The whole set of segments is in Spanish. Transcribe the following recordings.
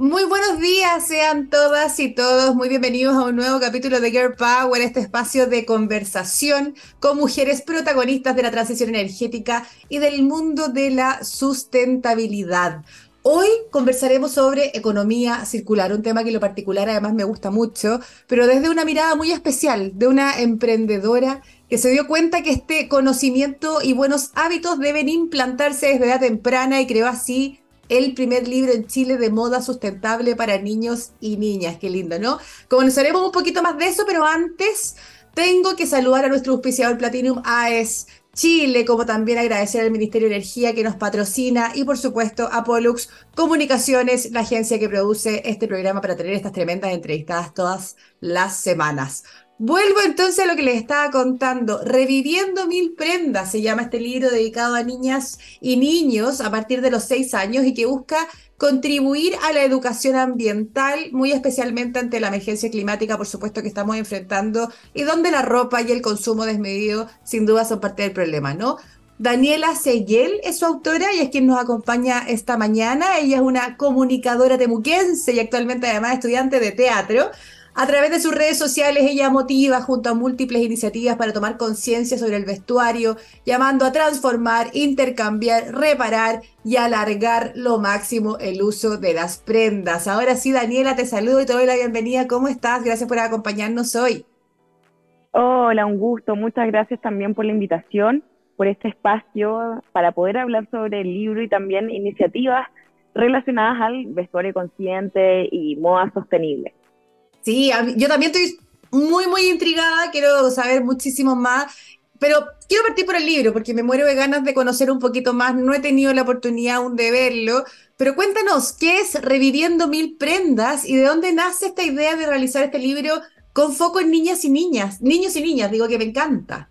Muy buenos días, sean todas y todos muy bienvenidos a un nuevo capítulo de Girl Power, este espacio de conversación con mujeres protagonistas de la transición energética y del mundo de la sustentabilidad. Hoy conversaremos sobre economía circular, un tema que en lo particular además me gusta mucho, pero desde una mirada muy especial de una emprendedora que se dio cuenta que este conocimiento y buenos hábitos deben implantarse desde edad temprana y creó así el primer libro en Chile de moda sustentable para niños y niñas. Qué lindo, ¿no? Conoceremos un poquito más de eso, pero antes tengo que saludar a nuestro auspiciador Platinum AES Chile, como también agradecer al Ministerio de Energía que nos patrocina y por supuesto a Pollux Comunicaciones, la agencia que produce este programa para tener estas tremendas entrevistadas todas las semanas. Vuelvo entonces a lo que les estaba contando. Reviviendo mil prendas se llama este libro dedicado a niñas y niños a partir de los seis años y que busca contribuir a la educación ambiental, muy especialmente ante la emergencia climática, por supuesto, que estamos enfrentando y donde la ropa y el consumo desmedido sin duda son parte del problema, ¿no? Daniela Seguel es su autora y es quien nos acompaña esta mañana. Ella es una comunicadora temuquense y actualmente además estudiante de teatro. A través de sus redes sociales, ella motiva junto a múltiples iniciativas para tomar conciencia sobre el vestuario, llamando a transformar, intercambiar, reparar y alargar lo máximo el uso de las prendas. Ahora sí, Daniela, te saludo y te doy la bienvenida. ¿Cómo estás? Gracias por acompañarnos hoy. Hola, un gusto. Muchas gracias también por la invitación, por este espacio para poder hablar sobre el libro y también iniciativas relacionadas al vestuario consciente y moda sostenible. Sí, yo también estoy muy, muy intrigada, quiero saber muchísimo más, pero quiero partir por el libro porque me muero de ganas de conocer un poquito más, no he tenido la oportunidad aún de verlo, pero cuéntanos, ¿qué es Reviviendo Mil Prendas y de dónde nace esta idea de realizar este libro con foco en niñas y niñas, niños y niñas, digo que me encanta.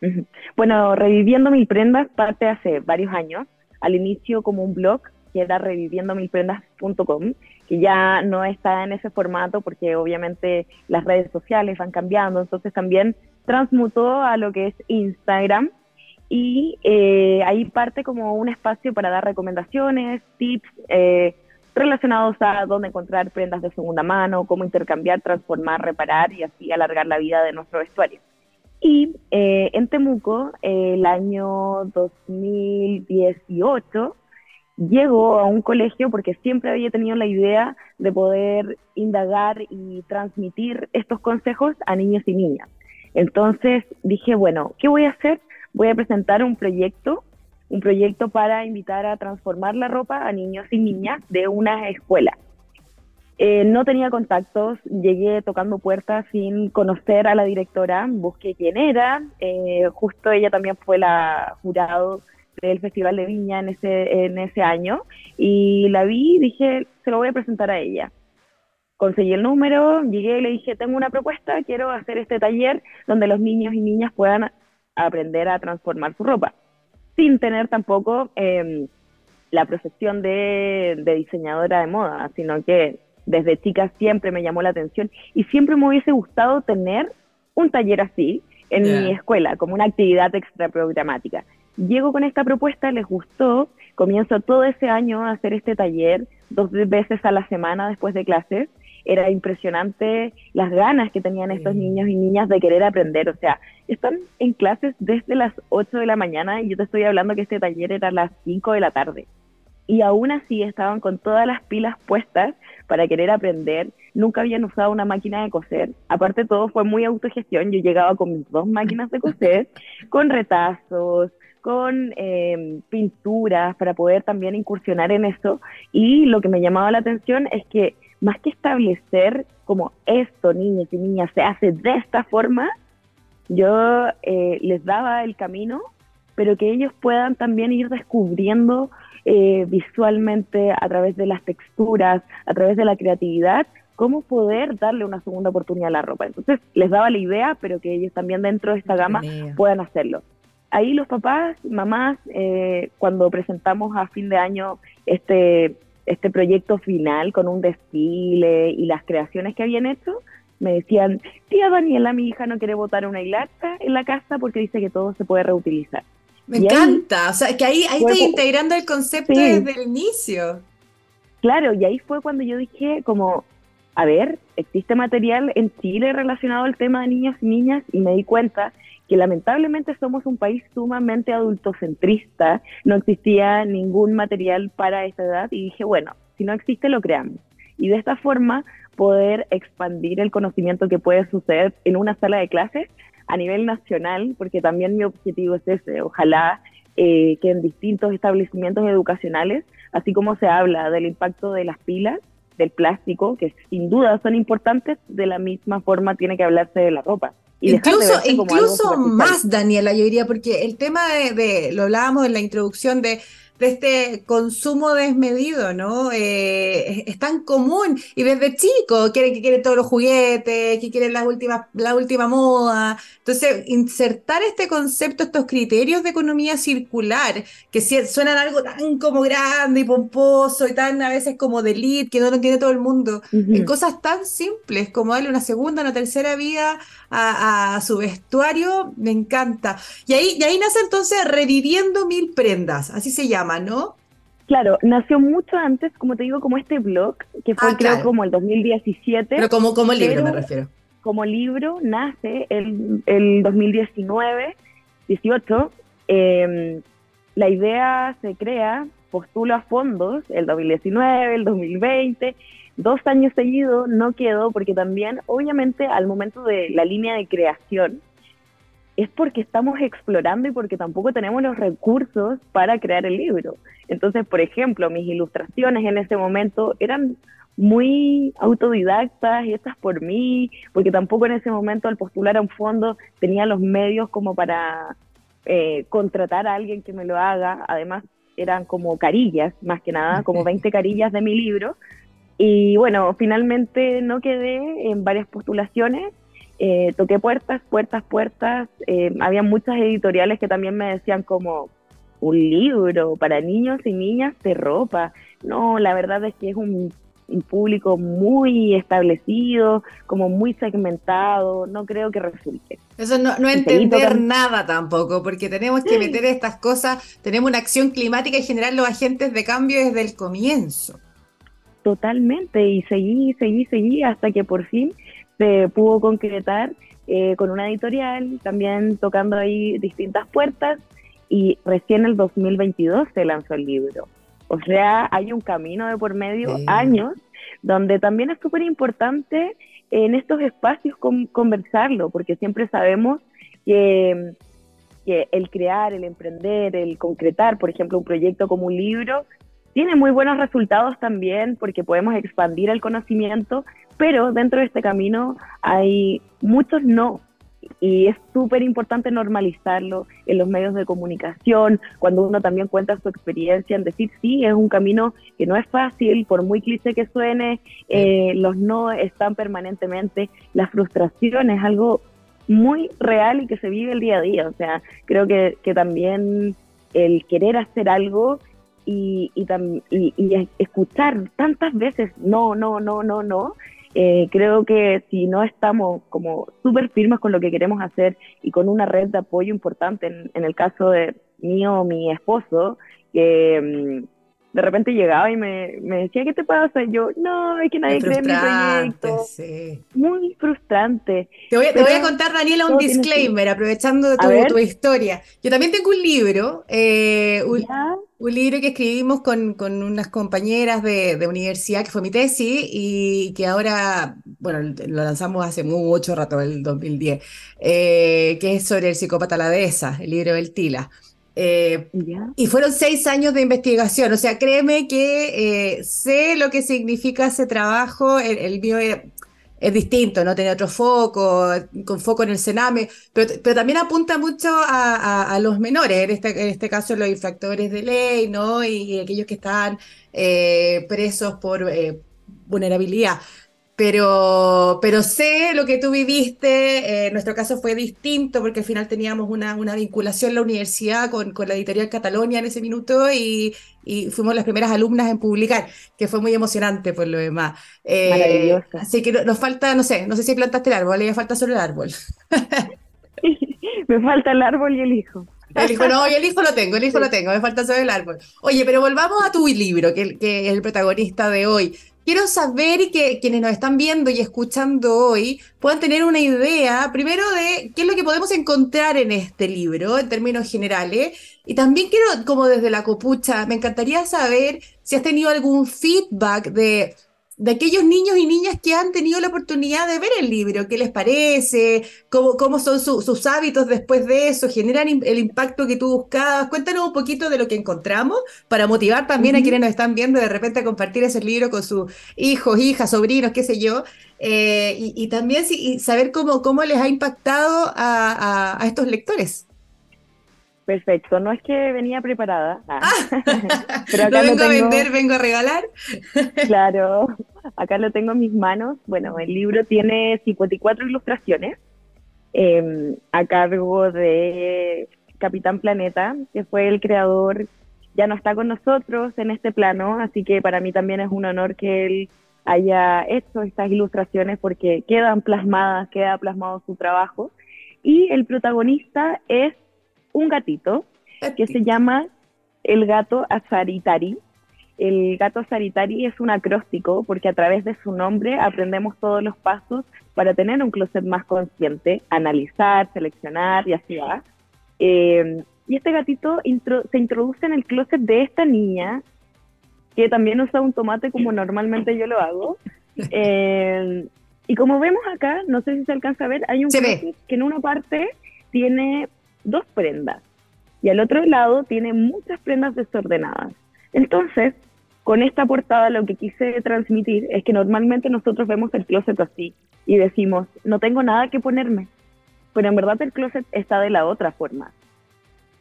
Bueno, Reviviendo Mil Prendas parte hace varios años, al inicio como un blog que era reviviendomilprendas.com, que ya no está en ese formato porque obviamente las redes sociales van cambiando, entonces también transmutó a lo que es Instagram y eh, ahí parte como un espacio para dar recomendaciones, tips eh, relacionados a dónde encontrar prendas de segunda mano, cómo intercambiar, transformar, reparar y así alargar la vida de nuestro vestuario. Y eh, en Temuco, el año 2018, llego a un colegio porque siempre había tenido la idea de poder indagar y transmitir estos consejos a niños y niñas. Entonces dije, bueno, ¿qué voy a hacer? Voy a presentar un proyecto, un proyecto para invitar a transformar la ropa a niños y niñas de una escuela. Eh, no tenía contactos, llegué tocando puertas sin conocer a la directora, busqué quién era, eh, justo ella también fue la jurado del Festival de Viña en ese, en ese año y la vi y dije, se lo voy a presentar a ella. Conseguí el número, llegué y le dije, tengo una propuesta, quiero hacer este taller donde los niños y niñas puedan aprender a transformar su ropa, sin tener tampoco em, la profesión de, diseñadora de moda, sino que desde chica siempre me llamó la atención y siempre me hubiese gustado tener un taller así en mi escuela, como una actividad extra programática. Llego con esta propuesta, les gustó, comienzo todo ese año a hacer este taller dos veces a la semana después de clases. Era impresionante las ganas que tenían estos niños y niñas de querer aprender. O sea, están en clases desde las 8 de la mañana y yo te estoy hablando que este taller era a las 5 de la tarde. Y aún así estaban con todas las pilas puestas para querer aprender. Nunca habían usado una máquina de coser. Aparte, todo fue muy autogestión. Yo llegaba con mis dos máquinas de coser, con retazos, con em, pinturas para poder también incursionar en eso. Y lo que me llamaba la atención es que más que establecer como esto, niños y niñas, se hace de esta forma, yo eh, les daba el camino, pero que ellos puedan también ir descubriendo eh, visualmente a través de las texturas, a través de la creatividad, cómo poder darle una segunda oportunidad a la ropa. Entonces les daba la idea, pero que ellos también dentro de esta gama puedan hacerlo ahí los papás, mamás, eh, cuando presentamos a fin de año este, este proyecto final con un desfile y las creaciones que habían hecho, me decían, tía Daniela, mi hija no quiere botar una hilata en la casa porque dice que todo se puede reutilizar. Me encanta, o sea, que ahí, ahí estoy integrando el concepto desde el inicio. claro, y ahí fue cuando yo dije como, a ver, existe material en Chile relacionado al tema de niños y niñas y me di cuenta que lamentablemente somos un país sumamente adultocentrista, no existía ningún material para esta edad y dije, bueno, si no existe lo creamos. Y de esta forma poder expandir el conocimiento que puede suceder en una sala de clases a nivel nacional, porque también mi objetivo es ese, ojalá eh, que en distintos establecimientos educacionales, así como se habla del impacto de las pilas, del plástico, que sin duda son importantes, de la misma forma tiene que hablarse de la ropa. Incluso incluso más, Daniela, yo diría, porque el tema de, lo hablábamos en la introducción de de este consumo desmedido, ¿no? Eh, es, tan común y desde chico quieren que quieren todos los juguetes, que quieren las últimas, la última moda. Entonces, insertar este concepto, estos criterios de economía circular, que suenan algo tan como grande y pomposo y tan a veces como de elite, que no lo entiende todo el mundo, en cosas tan simples como darle una segunda, una tercera vida a, su vestuario, me encanta. Y ahí, y ahí nace entonces Reviviendo Mil Prendas, así se llama, ¿no? Claro, nació mucho antes, como te digo, como este blog, que fue ah, creo como el 2017. Pero como, como libro me refiero. Como libro nace el, el 2019, 18. Em, la idea se crea, postula fondos el 2019, el 2020, dos años seguidos no quedó porque también, obviamente, al momento de la línea de creación, es porque estamos explorando y porque tampoco tenemos los recursos para crear el libro. Entonces, por ejemplo, mis ilustraciones en ese momento eran muy autodidactas, hechas por mí, porque tampoco en ese momento al postular a un fondo tenía los medios como para eh, contratar a alguien que me lo haga. Además, eran como carillas, más que nada, como 20 carillas de mi libro. Y bueno, finalmente no quedé en varias postulaciones, eh, toqué puertas, puertas, puertas. Eh, había muchas editoriales que también me decían como un libro para niños y niñas de ropa. No, la verdad es que es un, público muy establecido, como muy segmentado, no creo que resulte. Eso no, no entender nada tampoco, porque tenemos que meter estas cosas, tenemos una acción climática y generar los agentes de cambio desde el comienzo. Totalmente, y seguí, seguí, seguí hasta que por fin se pudo concretar eh, con una editorial, también tocando ahí distintas puertas, y recién en el 2022 se lanzó el libro. O sea, hay un camino de por medio, años, donde también es súper importante en estos espacios conversarlo, porque siempre sabemos que, que el crear, el emprender, el concretar, por ejemplo, un proyecto como un libro, tiene muy buenos resultados también porque podemos expandir el conocimiento, pero dentro de este camino hay muchos no. Y es súper importante normalizarlo en los medios de comunicación, cuando uno también cuenta su experiencia, en decir, sí, es un camino que no es fácil, por muy cliché que suene, eh, los no están permanentemente, la frustración es algo muy real y que se vive el día a día. O sea, creo que, que también el querer hacer algo y, y, escuchar tantas veces no, no, no, no, no, eh, creo que si no estamos como súper firmes con lo que queremos hacer y con una red de apoyo importante, en, en el caso de mío, mi esposo, que mm, de repente llegaba y me, me, decía, ¿qué te pasa? Y yo, no, es que nadie cree en mi proyecto. Muy frustrante. Te voy, a contar, Daniela, un disclaimer, aprovechando de tu, tu, historia. Yo también tengo un libro, eh, un, libro que escribimos con, con unas compañeras de, de, universidad, que fue mi tesis, y que ahora, bueno, lo lanzamos hace mucho rato, el 2010, eh, que es sobre el psicópata la dehesa, el libro del Tila. Eh, y fueron seis años de investigación, o sea, créeme que eh, sé lo que significa ese trabajo, el, mío es, distinto, ¿no? Tiene otro foco, con foco en el Sename, pero, pero también apunta mucho a, los menores, en este, en este caso los infractores de ley, ¿no? Y, aquellos que están eh, presos por vulnerabilidad pero, pero sé lo que tú viviste, eh, nuestro caso fue distinto porque al final teníamos una, una vinculación en la universidad con, con, la editorial Catalonia en ese minuto y, y, fuimos las primeras alumnas en publicar, que fue muy emocionante por lo demás. Eh, así que nos falta, no sé, no sé si plantaste el árbol, le falta solo el árbol. Me falta el árbol y el hijo. El hijo, no, el hijo lo tengo, el hijo lo tengo, me falta saber el árbol. Oye, pero volvamos a tu libro, que, que es el protagonista de hoy. Quiero saber que quienes nos están viendo y escuchando hoy puedan tener una idea, primero, de qué es lo que podemos encontrar en este libro, en términos generales. Y también quiero, como desde la copucha, me encantaría saber si has tenido algún feedback de de aquellos niños y niñas que han tenido la oportunidad de ver el libro, qué les parece, cómo, cómo son sus hábitos después de eso, generan el impacto que tú buscabas. Cuéntanos un poquito de lo que encontramos para motivar también a quienes nos están viendo de repente a compartir ese libro con sus hijos, hijas, sobrinos, qué sé yo, eh, y, también saber cómo, cómo les ha impactado a estos lectores. Perfecto, no es que venía preparada, ah. pero acá no vengo a vender, vengo a regalar. claro, acá lo tengo en mis manos. Bueno, el libro tiene 54 ilustraciones em, a cargo de Capitán Planeta, que fue el creador, ya no está con nosotros en este plano, así que para mí también es un honor que él haya hecho estas ilustraciones porque quedan plasmadas, queda plasmado su trabajo. Y el protagonista es un gatito que se llama el gato azaritari. El gato azaritari es un acróstico porque a través de su nombre aprendemos todos los pasos para tener un closet más consciente, analizar, seleccionar y así va. Eh, y este gatito se introduce en el closet de esta niña, que también usa un tomate como normalmente yo lo hago. Eh, y como vemos acá, no sé si se alcanza a ver, hay un closet que en una parte tiene dos prendas y al otro lado tiene muchas prendas desordenadas. Entonces, con esta portada lo que quise transmitir es que normalmente nosotros vemos el closet así y decimos, no tengo nada que ponerme, pero en verdad el closet está de la otra forma.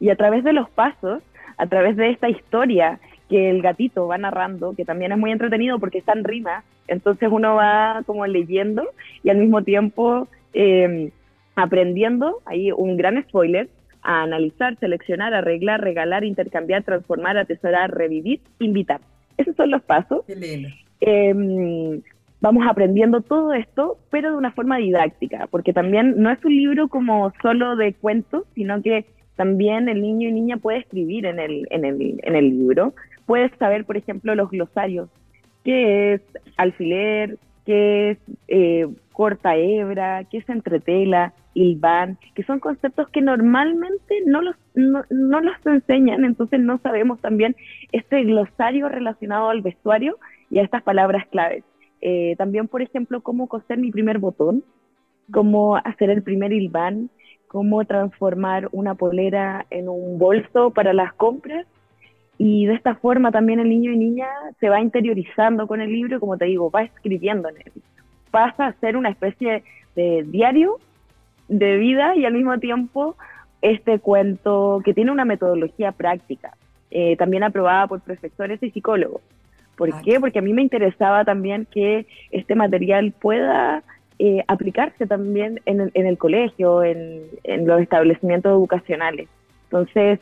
Y a través de los pasos, a través de esta historia que el gatito va narrando, que también es muy entretenido porque está en rima, entonces uno va como leyendo y al mismo tiempo eh, aprendiendo, ahí un gran spoiler, a analizar, seleccionar, arreglar, regalar, intercambiar, transformar, atesorar, revivir, invitar. Esos son los pasos. Em, vamos aprendiendo todo esto, pero de una forma didáctica, porque también no es un libro como solo de cuentos, sino que también el niño y niña puede escribir en el, en el, en el libro. Puedes saber, por ejemplo, los glosarios, qué es alfiler, qué es eh, corta hebra, qué es entretela, van, que son conceptos que normalmente no los, no, los enseñan, entonces no sabemos también este glosario relacionado al vestuario y a estas palabras claves. Eh, también, por ejemplo, cómo coser mi primer botón, cómo hacer el primer hilván, cómo transformar una polera en un bolso para las compras. Y de esta forma también el niño y niña se va interiorizando con el libro, como te digo, va escribiendo en él. Pasa a ser una especie de diario de vida y al mismo tiempo este cuento que tiene una metodología práctica, eh, también aprobada por profesores y psicólogos. ¿Por ah, qué? Porque a mí me interesaba también que este material pueda eh, aplicarse también en, el colegio, en, los establecimientos educacionales. Entonces,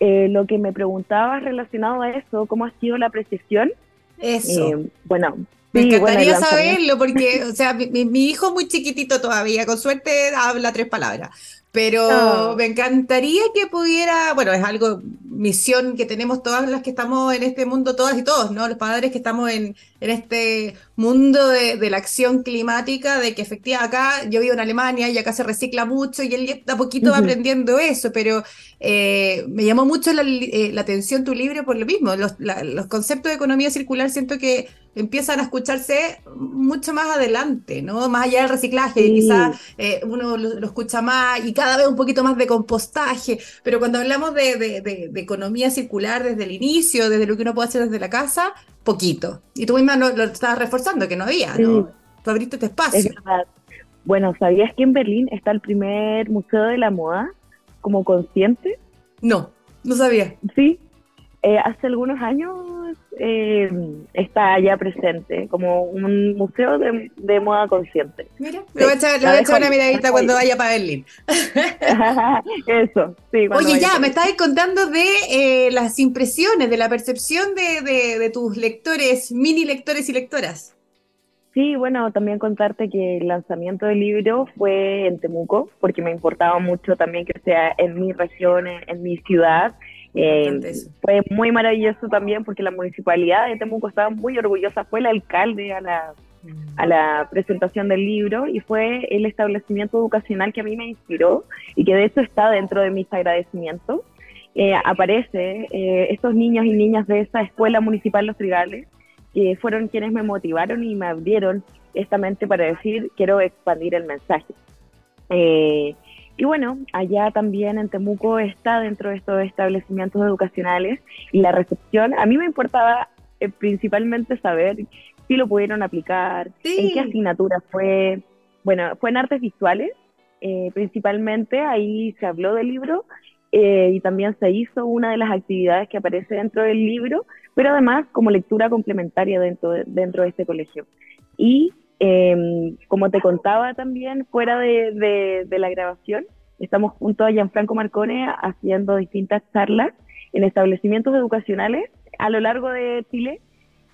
eh, lo que me preguntaba relacionado a eso, ¿cómo ha sido la precisión? Eso. bueno, me encantaría saberlo porque, o sea, mi, mi, hijo muy chiquitito todavía, con suerte habla tres palabras, pero me encantaría que pudiera, bueno, es algo, misión que tenemos todas las que estamos en este mundo, todas y todos, ¿no? Los padres que estamos en, en este mundo de, de, la acción climática, de que efectivamente acá, yo vivo en Alemania y acá se recicla mucho y él a poquito va aprendiendo eso, pero eh, me llamó mucho la, eh, la, atención tu libro por lo mismo, los, los conceptos de economía circular siento que empiezan a escucharse mucho más adelante, ¿no? Más allá del reciclaje, quizás eh, uno lo, escucha más y cada vez un poquito más de compostaje, pero cuando hablamos de, de, economía circular desde el inicio, desde lo que uno puede hacer desde la casa, poquito. Y tú misma lo, estabas reforzando, que no había, ¿no? Tú abriste este espacio. Bueno, ¿sabías que en Berlín está el primer museo de la moda como consciente? No, no sabía. Sí, eh, hace algunos años eh, está ya presente como un museo de, moda consciente. Mira, le voy a echar, una miradita cuando vaya para Berlín. Eso, sí. Oye, ya, me estabas contando de eh, las impresiones, de la percepción de, de, tus lectores, mini lectores y lectoras. Sí, bueno, también contarte que el lanzamiento del libro fue en Temuco, porque me importaba mucho también que sea en mi región, en, mi ciudad. Eh, fue muy maravilloso también porque la municipalidad de Temuco estaba muy orgullosa, fue el alcalde a la, a la presentación del libro y fue el establecimiento educacional que a mí me inspiró y que de hecho está dentro de mis agradecimientos. Eh, aparece eh, estos niños y niñas de esa escuela municipal Los Trigales que fueron quienes me motivaron y me abrieron esta mente para decir, quiero expandir el mensaje. Eh, y bueno, allá también en Temuco está dentro de estos establecimientos educacionales y la recepción, a mí me importaba eh, principalmente saber si lo pudieron aplicar, en qué asignatura fue. Bueno, fue en artes visuales, eh, principalmente, ahí se habló del libro y también se hizo una de las actividades que aparece dentro del libro, pero además como lectura complementaria dentro de, dentro de este colegio. Y em, como te contaba también, fuera de, de, la grabación, estamos junto a Gianfranco Marcone haciendo distintas charlas en establecimientos educacionales a lo largo de Chile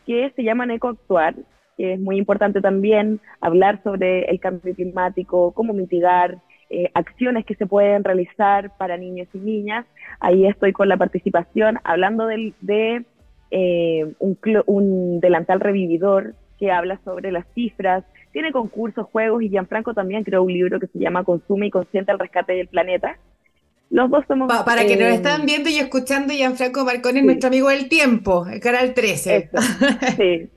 que se llaman Ecoactuar, que es muy importante también hablar sobre el cambio climático, cómo mitigar, eh, acciones que se pueden realizar para niños y niñas. Ahí estoy con la participación, hablando de, de eh, un, un, delantal revividor que habla sobre las cifras, tiene concursos, juegos y Gianfranco también creó un libro que se llama Consume y Consciente al Rescate del Planeta. Los dos somos... para que nos eh, están viendo y escuchando, Gianfranco Marconi es nuestro amigo del tiempo, el canal 13. sí.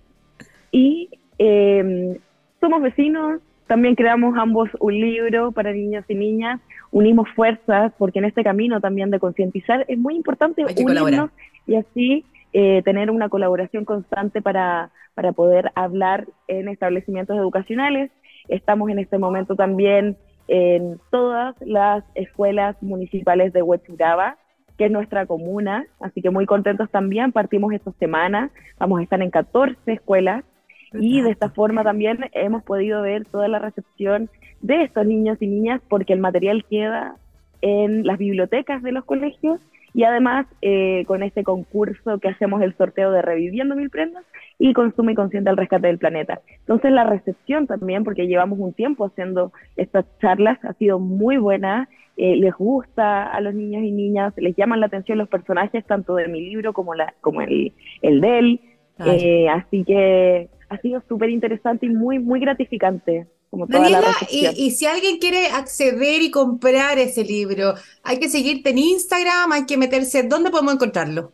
Y em, somos vecinos, también creamos ambos un libro para niños y niñas, unimos fuerzas, porque en este camino también de concientizar es muy importante unirnos y así eh, tener una colaboración constante para, para poder hablar en establecimientos educacionales. Estamos en este momento también en todas las escuelas municipales de Huechuraba, que es nuestra comuna, así que muy contentos también. Partimos esta semana, vamos a estar en 14 escuelas y de esta forma también hemos podido ver toda la recepción de estos niños y niñas porque el material queda en las bibliotecas de los colegios y además, eh, con este concurso que hacemos el sorteo de Reviviendo Mil Prendas y Consume y Consciente al Rescate del Planeta. Entonces, la recepción también, porque llevamos un tiempo haciendo estas charlas, ha sido muy buena. Eh, les gusta a los niños y niñas, les llaman la atención los personajes, tanto de mi libro como, la, como el, el de él. Eh, así que ha sido súper interesante y muy, muy gratificante. Daniela, y, si alguien quiere acceder y comprar ese libro, hay que seguirte en Instagram, hay que meterse, ¿dónde podemos encontrarlo?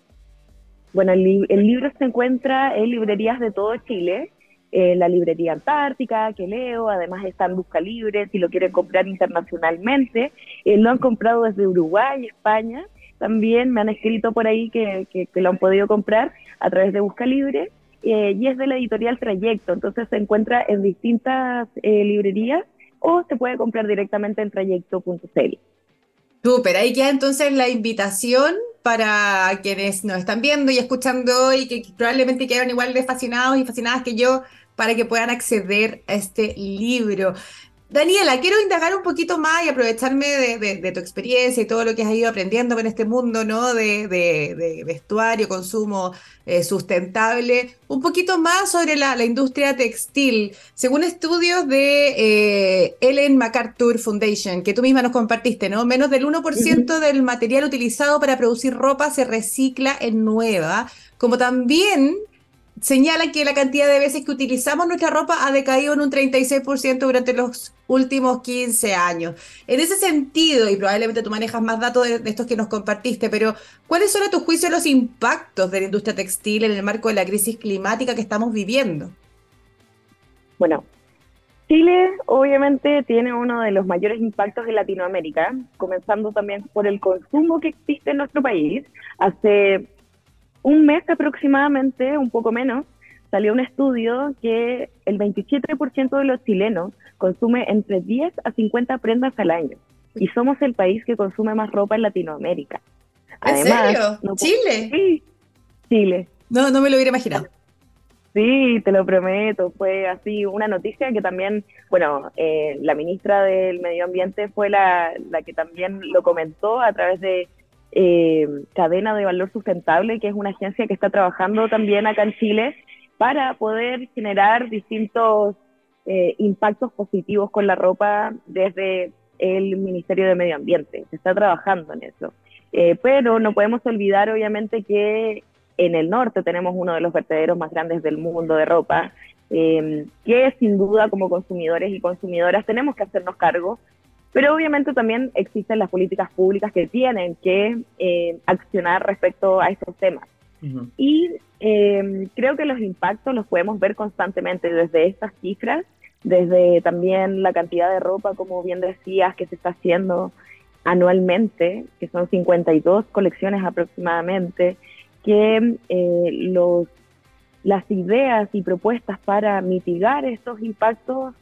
Bueno, el, libro se encuentra en librerías de todo Chile, en la librería Antártica, que leo, además está en Busca Libre, si lo quieren comprar internacionalmente, eh, lo han comprado desde Uruguay, España, también me han escrito por ahí que, que lo han podido comprar a través de Busca Libre, eh, y es de la editorial Trayecto, entonces se encuentra en distintas eh, librerías o se puede comprar directamente en trayecto.cl. Súper, ahí queda entonces la invitación para quienes nos están viendo y escuchando y que probablemente quedan igual de fascinados y fascinadas que yo para que puedan acceder a este libro. Daniela, quiero indagar un poquito más y aprovecharme de, tu experiencia y todo lo que has ido aprendiendo en este mundo ¿no? de, vestuario, consumo eh, sustentable, un poquito más sobre la, industria textil. Según estudios de eh, Ellen MacArthur Foundation, que tú misma nos compartiste, ¿no? menos del 1% del material utilizado para producir ropa se recicla en nueva, como también señala que la cantidad de veces que utilizamos nuestra ropa ha decaído en un 36% durante los últimos 15 años. En ese sentido, y probablemente tú manejas más datos de, estos que nos compartiste, pero ¿cuáles son a tu juicio los impactos de la industria textil en el marco de la crisis climática que estamos viviendo? Bueno, Chile obviamente tiene uno de los mayores impactos de Latinoamérica, comenzando también por el consumo que existe en nuestro país. Hace un mes aproximadamente, un poco menos, salió un estudio que el 27% de los chilenos consume entre 10 a 50 prendas al año. Y somos el país que consume más ropa en Latinoamérica. ¿En serio? ¿Chile? Sí, Chile. No, no me lo hubiera imaginado. Sí, te lo prometo. Fue así una noticia que también, bueno, eh, la ministra del Medio Ambiente fue la, la que también lo comentó a través de eh, Cadena de Valor Sustentable, que es una agencia que está trabajando también acá en Chile para poder generar distintos eh, impactos positivos con la ropa desde el Ministerio de Medio Ambiente. Se está trabajando en eso. Eh, pero no podemos olvidar, obviamente, que en el norte tenemos uno de los vertederos más grandes del mundo de ropa, que sin duda como consumidores y consumidoras tenemos que hacernos cargo pero obviamente también existen las políticas públicas que tienen que eh, accionar respecto a estos temas. Y eh, creo que los impactos los podemos ver constantemente desde estas cifras, desde también la cantidad de ropa, como bien decías, que se está haciendo anualmente, que son 52 colecciones aproximadamente, que eh, los, las ideas y propuestas para mitigar estos impactos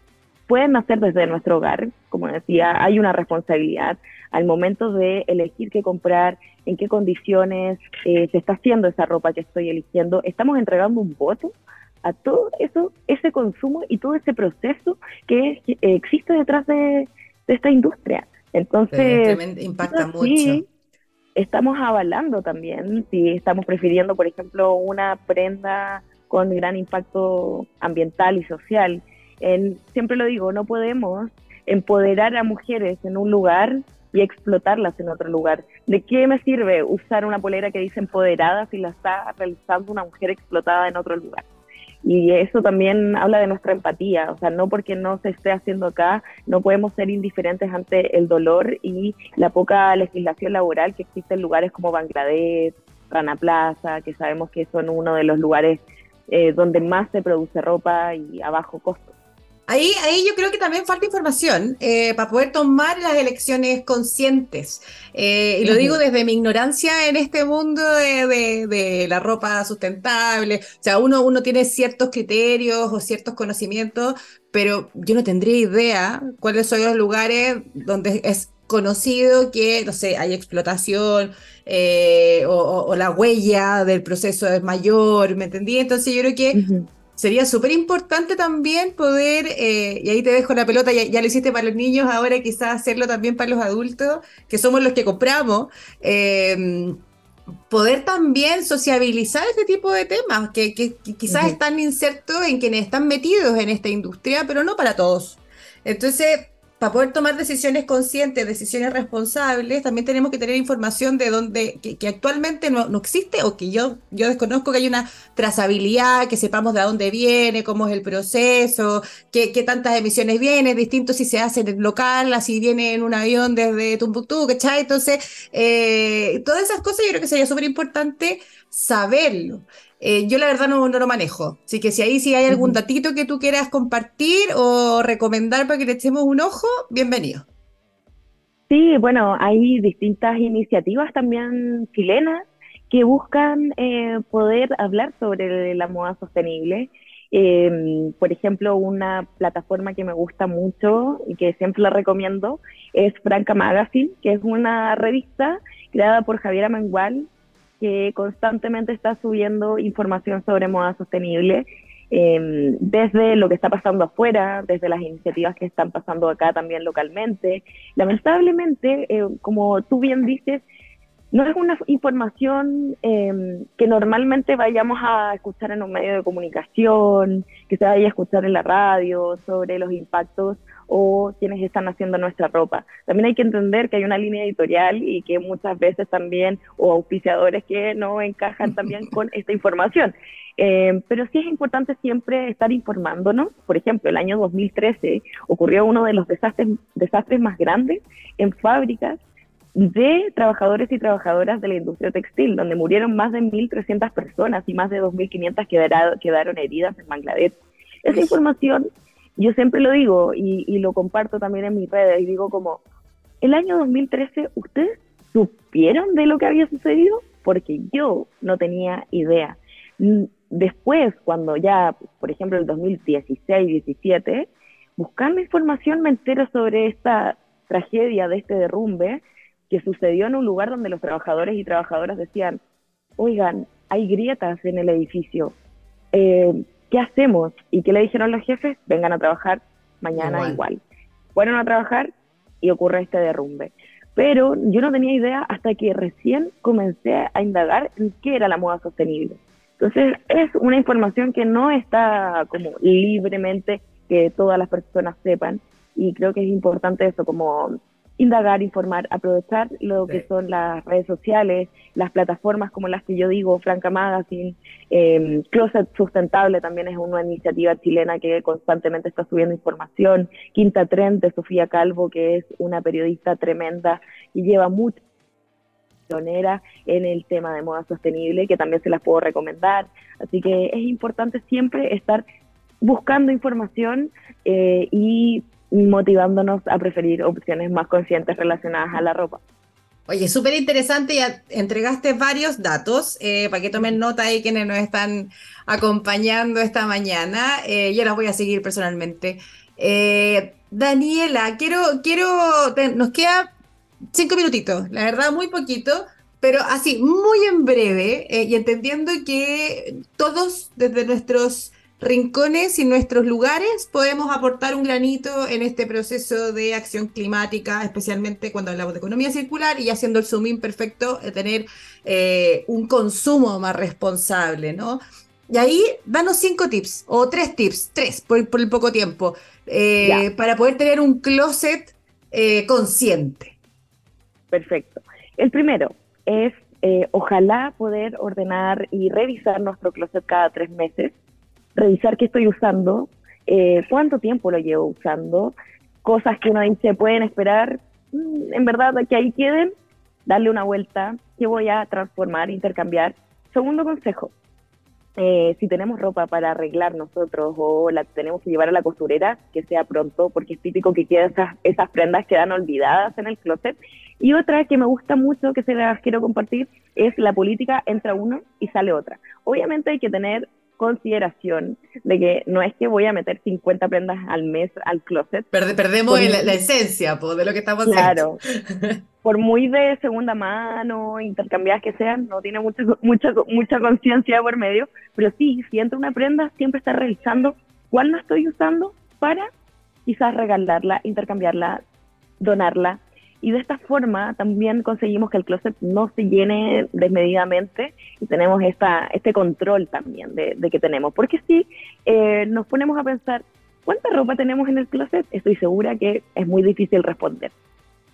pueden hacer desde nuestro hogar. Como decía, hay una responsabilidad al momento de elegir qué comprar, en qué condiciones eh, se está haciendo esa ropa que estoy eligiendo. Estamos entregando un voto a todo eso, ese consumo y todo ese proceso que existe detrás de, esta industria. Entonces, impacta mucho. Estamos avalando también, si estamos prefiriendo, por ejemplo, una prenda con gran impacto ambiental y social siempre lo digo, no podemos empoderar a mujeres en un lugar y explotarlas en otro lugar. ¿De qué me sirve usar una polera que dice empoderada si la está realizando una mujer explotada en otro lugar? Y eso también habla de nuestra empatía, o sea, no porque no se esté haciendo acá, no podemos ser indiferentes ante el dolor y la poca legislación laboral que existe en lugares como Bangladesh, Rana Plaza, que sabemos que son uno de los lugares eh, donde más se produce ropa y a bajo costo. Ahí, ahí yo creo que también falta información eh, para poder tomar las elecciones conscientes. Eh, y lo digo desde mi ignorancia en este mundo de, la ropa sustentable. O sea, uno, uno tiene ciertos criterios o ciertos conocimientos, pero yo no tendría idea cuáles son los lugares donde es conocido que, no sé, hay explotación eh, o, la huella del proceso es mayor, ¿me entendí? Entonces yo creo que sería súper importante también poder, eh, y ahí te dejo la pelota, ya, lo hiciste para los niños, ahora quizás hacerlo también para los adultos, que somos los que compramos, em, poder también sociabilizar este tipo de temas, que, quizás están insertos en quienes están metidos en esta industria, pero no para todos. Entonces, para poder tomar decisiones conscientes, decisiones responsables, también tenemos que tener información de dónde, que, actualmente no, existe o que yo, yo desconozco que hay una trazabilidad, que sepamos de dónde viene, cómo es el proceso, qué, tantas emisiones vienen, distinto si se hace en el local, así viene en un avión desde Tumbuctú, ¿cachai? Entonces, eh, todas esas cosas yo creo que sería súper importante saberlo. Eh, yo la verdad no, no, lo manejo, así que si ahí sí hay algún datito que tú quieras compartir o recomendar para que le echemos un ojo, bienvenido. Sí, bueno, hay distintas iniciativas también chilenas que buscan eh, poder hablar sobre la moda sostenible. Em, por ejemplo, una plataforma que me gusta mucho y que siempre la recomiendo es Franca Magazine, que es una revista creada por Javiera Mengual que constantemente está subiendo información sobre moda sostenible, em, desde lo que está pasando afuera, desde las iniciativas que están pasando acá también localmente. Lamentablemente, eh, como tú bien dices, no es una información em, que normalmente vayamos a escuchar en un medio de comunicación, que se vaya a escuchar en la radio sobre los impactos o quienes están haciendo nuestra ropa. También hay que entender que hay una línea editorial y que muchas veces también, o auspiciadores que no encajan también con esta información. Em, pero sí es importante siempre estar informándonos. Por ejemplo, el año 2013 ocurrió uno de los desastres, desastres más grandes en fábricas de trabajadores y trabajadoras de la industria textil, donde murieron más de 1.300 personas y más de 2.500 quedaron, quedaron heridas en Bangladesh. Esa información, yo siempre lo digo y, lo comparto también en mis redes y digo como, el año 2013, ¿ustedes supieron de lo que había sucedido? Porque yo no tenía idea. Después, cuando ya, por ejemplo, el 2016-17, buscando información me entero sobre esta tragedia de este derrumbe que sucedió en un lugar donde los trabajadores y trabajadoras decían, oigan, hay grietas en el edificio, eh, ¿qué hacemos? ¿Y qué le dijeron los jefes? Vengan a trabajar mañana igual. Fueron a trabajar y ocurre este derrumbe. Pero yo no tenía idea hasta que recién comencé a indagar en qué era la moda sostenible. Entonces es una información que no está como libremente que todas las personas sepan. Y creo que es importante eso, como indagar, informar, aprovechar lo que son las redes sociales, las plataformas como las que yo digo, Franca Magazine, eh, Closet Sustentable también es una iniciativa chilena que constantemente está subiendo información, Quinta Trend de Sofía Calvo, que es una periodista tremenda y lleva mucho pionera en el tema de moda sostenible, que también se las puedo recomendar. Así que es importante siempre estar buscando información eh, y motivándonos a preferir opciones más conscientes relacionadas a la ropa. Oye, súper interesante, ya entregaste varios datos eh, para que tomen nota ahí quienes nos están acompañando esta mañana. Eh, yo las voy a seguir personalmente. Eh, Daniela, quiero, quiero, nos queda cinco minutitos, la verdad muy poquito, pero así, muy en breve y entendiendo que todos desde nuestros rincones y nuestros lugares podemos aportar un granito en este proceso de acción climática, especialmente cuando hablamos de economía circular y haciendo el zoom in perfecto, de tener eh, un consumo más responsable, ¿no? Y ahí, danos cinco tips, o tres tips, tres por, el poco tiempo, eh, para poder tener un closet eh, consciente. Perfecto. El primero es, ojalá poder ordenar y revisar nuestro closet cada tres meses revisar qué estoy usando, eh, cuánto tiempo lo llevo usando, cosas que uno dice pueden esperar, mm, en verdad que ahí queden, darle una vuelta, qué voy a transformar, intercambiar. Segundo consejo, eh, si tenemos ropa para arreglar nosotros o la tenemos que llevar a la costurera, que sea pronto, porque es típico que quedan esas, esas prendas quedan olvidadas en el closet. Y otra que me gusta mucho, que se las quiero compartir, es la política entra uno y sale otra. Obviamente hay que tener consideración de que no es que voy a meter 50 prendas al mes al closet. perdemos la, esencia de lo que estamos haciendo. Claro. por muy de segunda mano, intercambiadas que sean, no tiene mucha, mucha, mucha conciencia por medio, pero sí, si entra una prenda, siempre está revisando cuál no estoy usando para quizás regalarla, intercambiarla, donarla, y de esta forma también conseguimos que el closet no se llene desmedidamente y tenemos esta, este control también de, que tenemos. Porque si eh, nos ponemos a pensar, ¿cuánta ropa tenemos en el closet? Estoy segura que es muy difícil responder.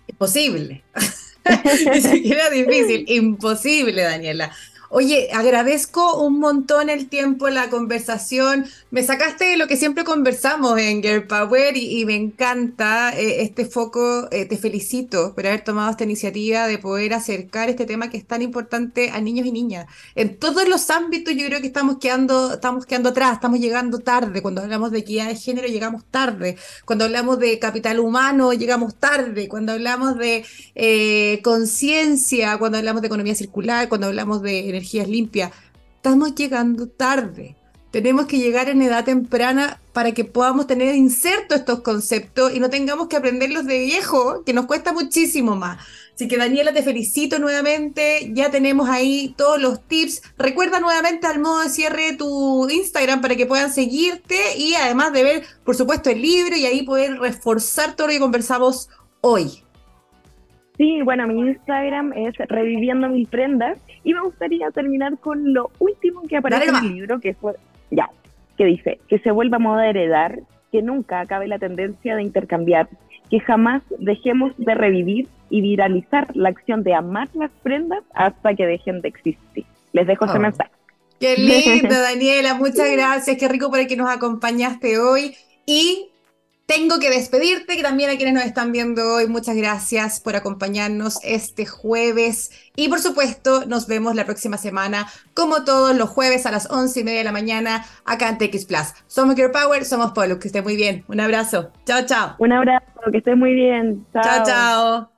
Imposible. Ni siquiera difícil, imposible, Daniela. Oye, agradezco un montón el tiempo, la conversación. Me sacaste lo que siempre conversamos en Girl Power y, me encanta eh, este foco. Eh, te felicito por haber tomado esta iniciativa de poder acercar este tema que es tan importante a niños y niñas. En todos los ámbitos yo creo que estamos quedando, estamos quedando atrás, estamos llegando tarde. Cuando hablamos de equidad de género llegamos tarde. Cuando hablamos de capital humano llegamos tarde. Cuando hablamos de eh, conciencia, cuando hablamos de economía circular, cuando hablamos de energías limpias. Estamos llegando tarde. Tenemos que llegar en edad temprana para que podamos tener inserto estos conceptos y no tengamos que aprenderlos de viejo, que nos cuesta muchísimo más. Así que Daniela, te felicito nuevamente. Ya tenemos ahí todos los tips. Recuerda nuevamente al modo de cierre tu Instagram para que puedan seguirte y además de ver, por supuesto, el libro y ahí poder reforzar todo lo que conversamos hoy. Sí, bueno, mi Instagram es reviviendo mis prendas y me gustaría terminar con lo último que aparece en el libro, que fue, ya, que dice, que se vuelva moda heredar, que nunca acabe la tendencia de intercambiar, que jamás dejemos de revivir y viralizar la acción de amar las prendas hasta que dejen de existir. Les dejo ese oh. mensaje. Qué lindo, Daniela, muchas gracias, qué rico por el que nos acompañaste hoy y tengo que despedirte, que también a quienes nos están viendo hoy, muchas gracias por acompañarnos este jueves. Y por supuesto, nos vemos la próxima semana, como todos los jueves a las once y media de la mañana, acá en TX Plus. Somos Girl Power, somos Polo, que esté muy bien. Un abrazo. Chao, chao. Un abrazo, que esté muy bien. Chao, chao. chao.